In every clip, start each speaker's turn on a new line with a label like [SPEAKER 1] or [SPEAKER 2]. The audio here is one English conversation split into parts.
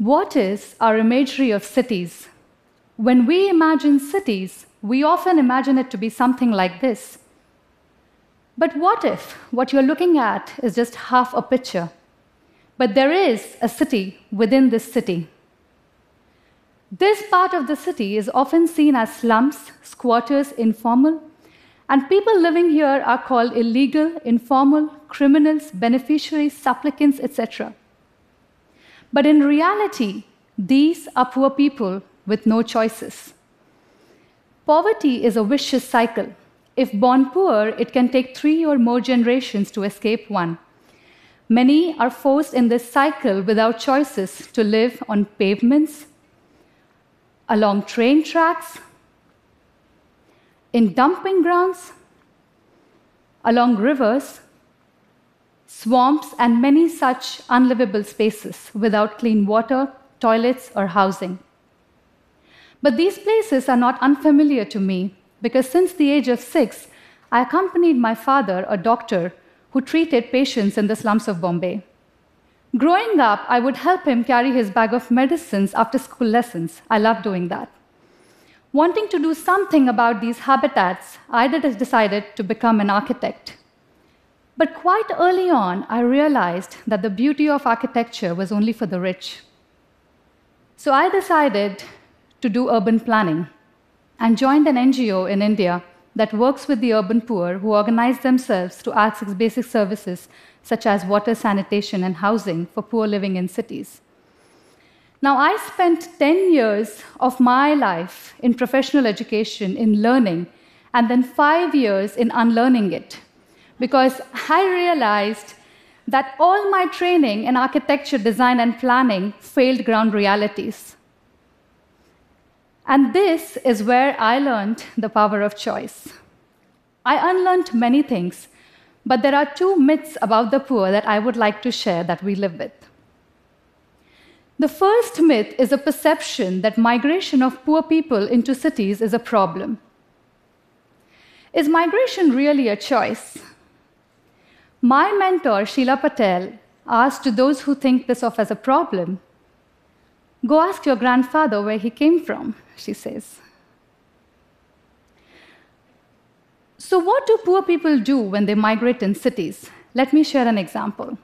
[SPEAKER 1] What is our imagery of cities? When we imagine cities, we often imagine it to be something like this. But what if what you're looking at is just half a picture? But there is a city within this city. This part of the city is often seen as slums, squatters, informal, and people living here are called illegal, informal, criminals, beneficiaries, supplicants, etc. But in reality, these are poor people with no choices. Poverty is a vicious cycle. If born poor, it can take three or more generations to escape one. Many are forced in this cycle without choices to live on pavements, along train tracks, in dumping grounds, along rivers, swamps, and many such unlivable spaces without clean water, toilets, or housing. But these places are not unfamiliar to me because since the age of six, I accompanied my father, a doctor, who treated patients in the slums of Bombay. Growing up, I would help him carry his bag of medicines after school lessons. I loved doing that. Wanting to do something about these habitats, I decided to become an architect. But quite early on, I realized that the beauty of architecture was only for the rich. So I decided to do urban planning and joined an NGO in India that works with the urban poor who organize themselves to access basic services such as water, sanitation, and housing for poor living in cities. Now, I spent 10 years of my life in professional education, in learning, and then five years in unlearning it because I realized that all my training in architecture, design, and planning failed ground realities. And this is where I learned the power of choice. I unlearned many things, but there are two myths about the poor that I would like to share that we live with. The first myth is a perception that migration of poor people into cities is a problem. Is migration really a choice? My mentor, Sheela Patel, asked those who think this of as a problem, Go ask your grandfather where he came from, she says. So, what do poor people do when they migrate in cities? Let me share an example.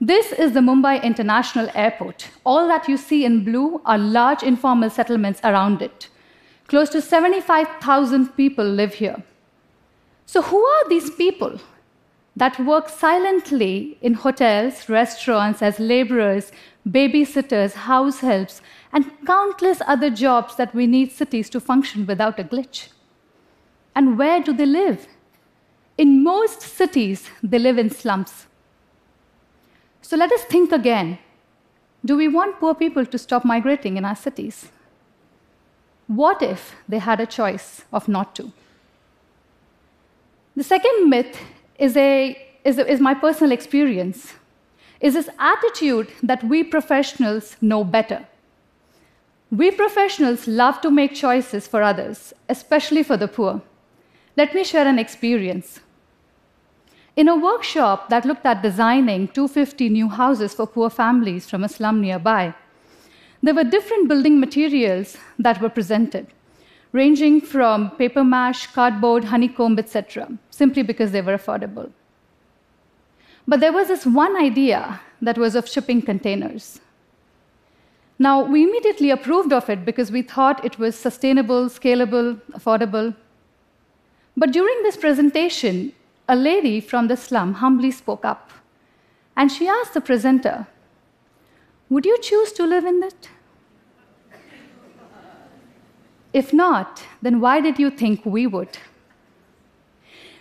[SPEAKER 1] This is the Mumbai International Airport. All that you see in blue are large informal settlements around it. Close to 75,000 people live here. So, who are these people? That work silently in hotels, restaurants as laborers, babysitters, house helps, and countless other jobs that we need cities to function without a glitch. And where do they live? In most cities, they live in slums. So let us think again. Do we want poor people to stop migrating in our cities? What if they had a choice of not to? The second myth is, a, is, a, is my personal experience, is this attitude that we professionals know better. We professionals love to make choices for others, especially for the poor. Let me share an experience. In a workshop that looked at designing 250 new houses for poor families from a slum nearby, there were different building materials that were presented ranging from paper mash, cardboard, honeycomb, etc., simply because they were affordable. But there was this one idea that was of shipping containers. Now, we immediately approved of it because we thought it was sustainable, scalable, affordable. But during this presentation, a lady from the slum humbly spoke up. And she asked the presenter, Would you choose to live in it? If not, then why did you think we would?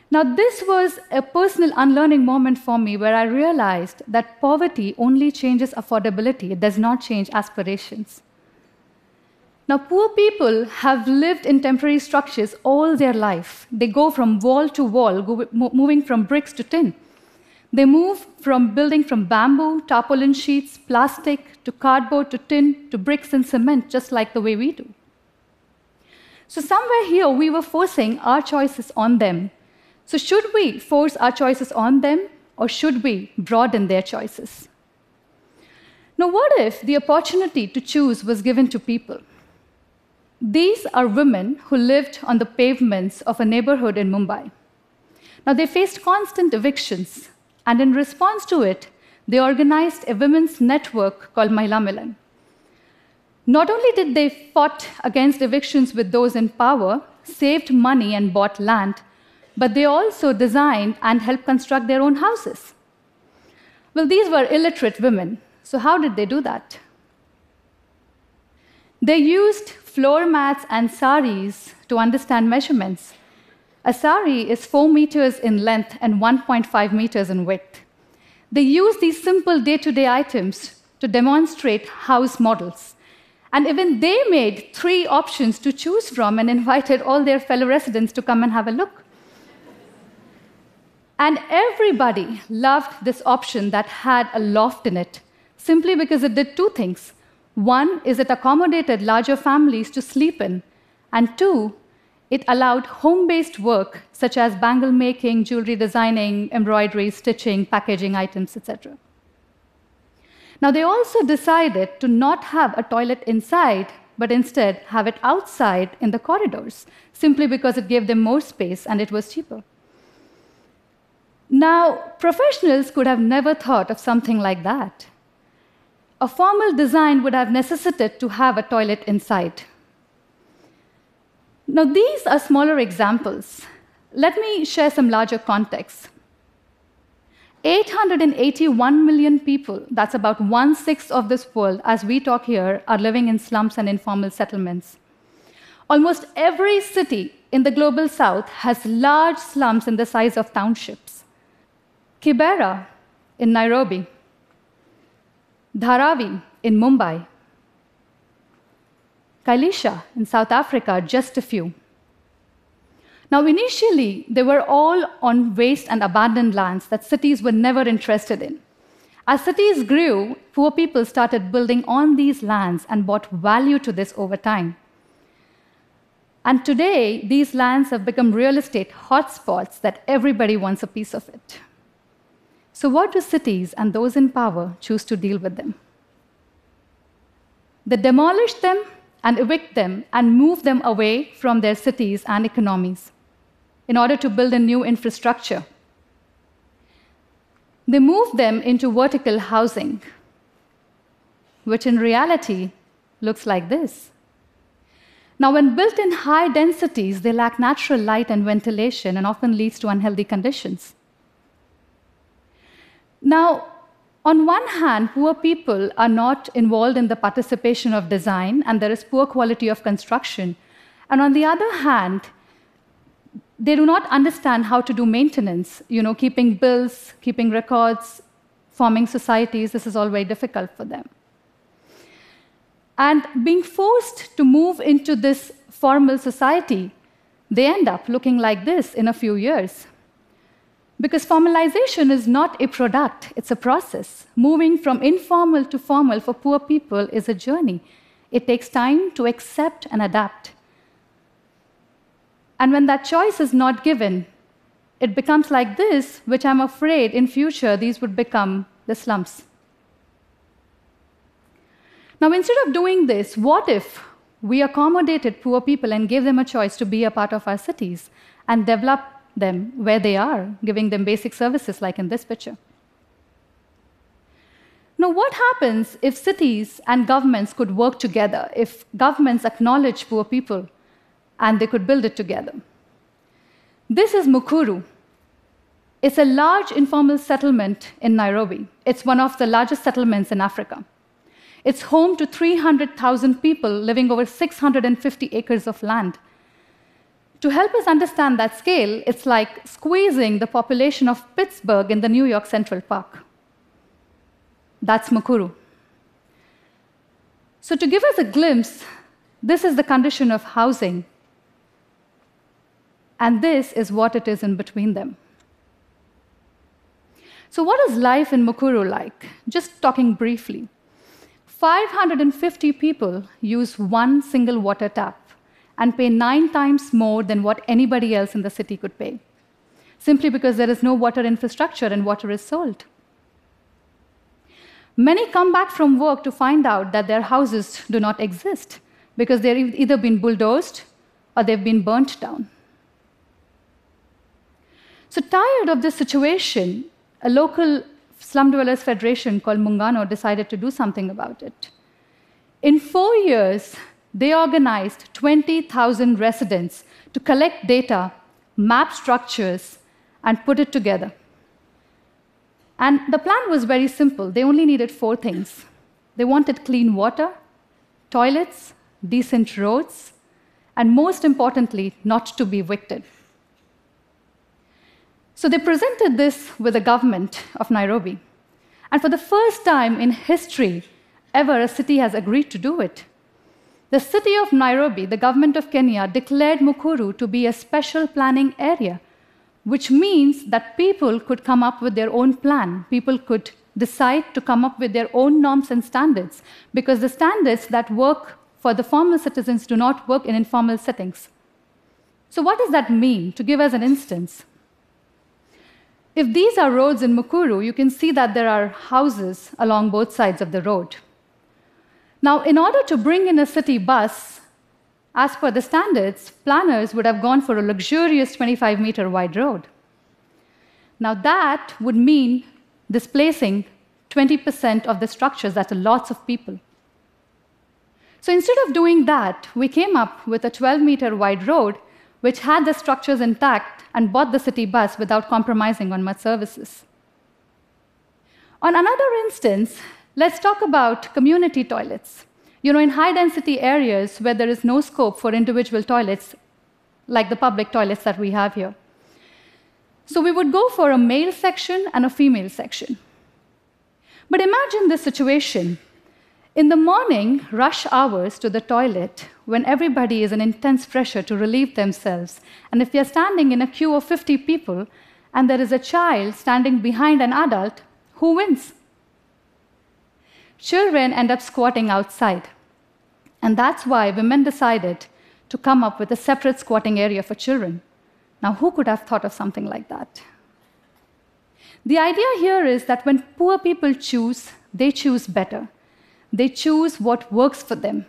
[SPEAKER 1] Now, this was a personal unlearning moment for me where I realized that poverty only changes affordability, it does not change aspirations. Now, poor people have lived in temporary structures all their life. They go from wall to wall, moving from bricks to tin. They move from building from bamboo, tarpaulin sheets, plastic, to cardboard, to tin, to bricks and cement, just like the way we do. So, somewhere here, we were forcing our choices on them. So, should we force our choices on them, or should we broaden their choices? Now, what if the opportunity to choose was given to people? These are women who lived on the pavements of a neighborhood in Mumbai. Now, they faced constant evictions, and in response to it, they organized a women's network called Mahila Milan. Not only did they fought against evictions with those in power, saved money and bought land, but they also designed and helped construct their own houses. Well, these were illiterate women, so how did they do that? They used floor mats and saris to understand measurements. A sari is 4 meters in length and 1.5 meters in width. They used these simple day to day items to demonstrate house models. And even they made three options to choose from and invited all their fellow residents to come and have a look. And everybody loved this option that had a loft in it, simply because it did two things. One is it accommodated larger families to sleep in, and two, it allowed home based work such as bangle making, jewelry designing, embroidery, stitching, packaging items, etc. Now, they also decided to not have a toilet inside, but instead have it outside in the corridors, simply because it gave them more space and it was cheaper. Now, professionals could have never thought of something like that. A formal design would have necessitated to have a toilet inside. Now, these are smaller examples. Let me share some larger context. 881 million people, that's about one sixth of this world, as we talk here, are living in slums and informal settlements. Almost every city in the global south has large slums in the size of townships. Kibera in Nairobi, Dharavi in Mumbai, Khayelitsha in South Africa, just a few. Now, initially, they were all on waste and abandoned lands that cities were never interested in. As cities grew, poor people started building on these lands and brought value to this over time. And today, these lands have become real estate hotspots that everybody wants a piece of it. So, what do cities and those in power choose to deal with them? They demolish them and evict them and move them away from their cities and economies in order to build a new infrastructure. They move them into vertical housing, which in reality looks like this. Now, when built in high densities, they lack natural light and ventilation and often leads to unhealthy conditions. Now, on one hand, poor people are not involved in the participation of design, and there is poor quality of construction. And on the other hand, they do not understand how to do maintenance, you know, keeping bills, keeping records, forming societies. This is all very difficult for them. And being forced to move into this formal society, they end up looking like this in a few years. Because formalization is not a product, it's a process. Moving from informal to formal for poor people is a journey. It takes time to accept and adapt. And when that choice is not given, it becomes like this, which I'm afraid in future these would become the slums. Now, instead of doing this, what if we accommodated poor people and gave them a choice to be a part of our cities and develop them where they are, giving them basic services like in this picture. Now, what happens if cities and governments could work together, if governments acknowledge poor people and they could build it together? This is Mukuru. It's a large informal settlement in Nairobi. It's one of the largest settlements in Africa. It's home to 300,000 people living over 650 acres of land. To help us understand that scale, it's like squeezing the population of Pittsburgh in the New York Central Park. That's Mukuru. So, to give us a glimpse, this is the condition of housing, and this is what it is in between them. So, what is life in Mukuru like? Just talking briefly. 550 people use one single water tap and pay nine times more than what anybody else in the city could pay, simply because there is no water infrastructure and water is sold. Many come back from work to find out that their houses do not exist because they've either been bulldozed or they've been burnt down. So, tired of this situation, a local slum dwellers federation called Muungano decided to do something about it. In four years, they organized 20,000 residents to collect data, map structures, and put it together. And the plan was very simple. They only needed four things they wanted clean water, toilets, decent roads, and most importantly, not to be evicted. So they presented this with the government of Nairobi. And for the first time in history, ever a city has agreed to do it. The city of Nairobi, the government of Kenya, declared Mukuru to be a special planning area, which means that people could come up with their own plan. People could decide to come up with their own norms and standards, because the standards that work for the formal citizens do not work in informal settings. So, what does that mean? To give us an instance, if these are roads in Mukuru, you can see that there are houses along both sides of the road. Now, in order to bring in a city bus, as per the standards, planners would have gone for a luxurious 25 meter wide road. Now, that would mean displacing 20% of the structures, that's lots of people. So instead of doing that, we came up with a 12 meter wide road which had the structures intact and bought the city bus without compromising on much services. On another instance, Let's talk about community toilets. You know, in high density areas where there is no scope for individual toilets, like the public toilets that we have here. So we would go for a male section and a female section. But imagine this situation. In the morning, rush hours to the toilet, when everybody is in intense pressure to relieve themselves, and if you're standing in a queue of 50 people and there is a child standing behind an adult, who wins? children end up squatting outside. And that's why women decided to come up with a separate squatting area for children. Now, who could have thought of something like that? The idea here is that when poor people choose, they choose better. They choose what works for them.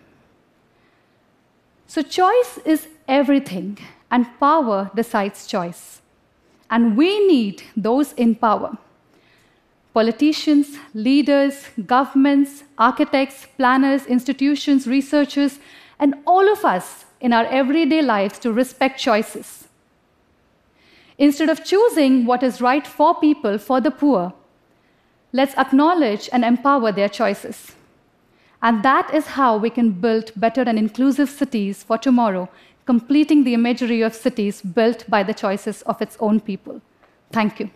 [SPEAKER 1] So, choice is everything, and power decides choice. And we need those in power politicians, leaders, governments, architects, planners, institutions, researchers, and all of us in our everyday lives to respect choices. Instead of choosing what is right for people, for the poor, let's acknowledge and empower their choices. And that is how we can build better and inclusive cities for tomorrow, completing the imagery of cities built by the choices of its own people. Thank you.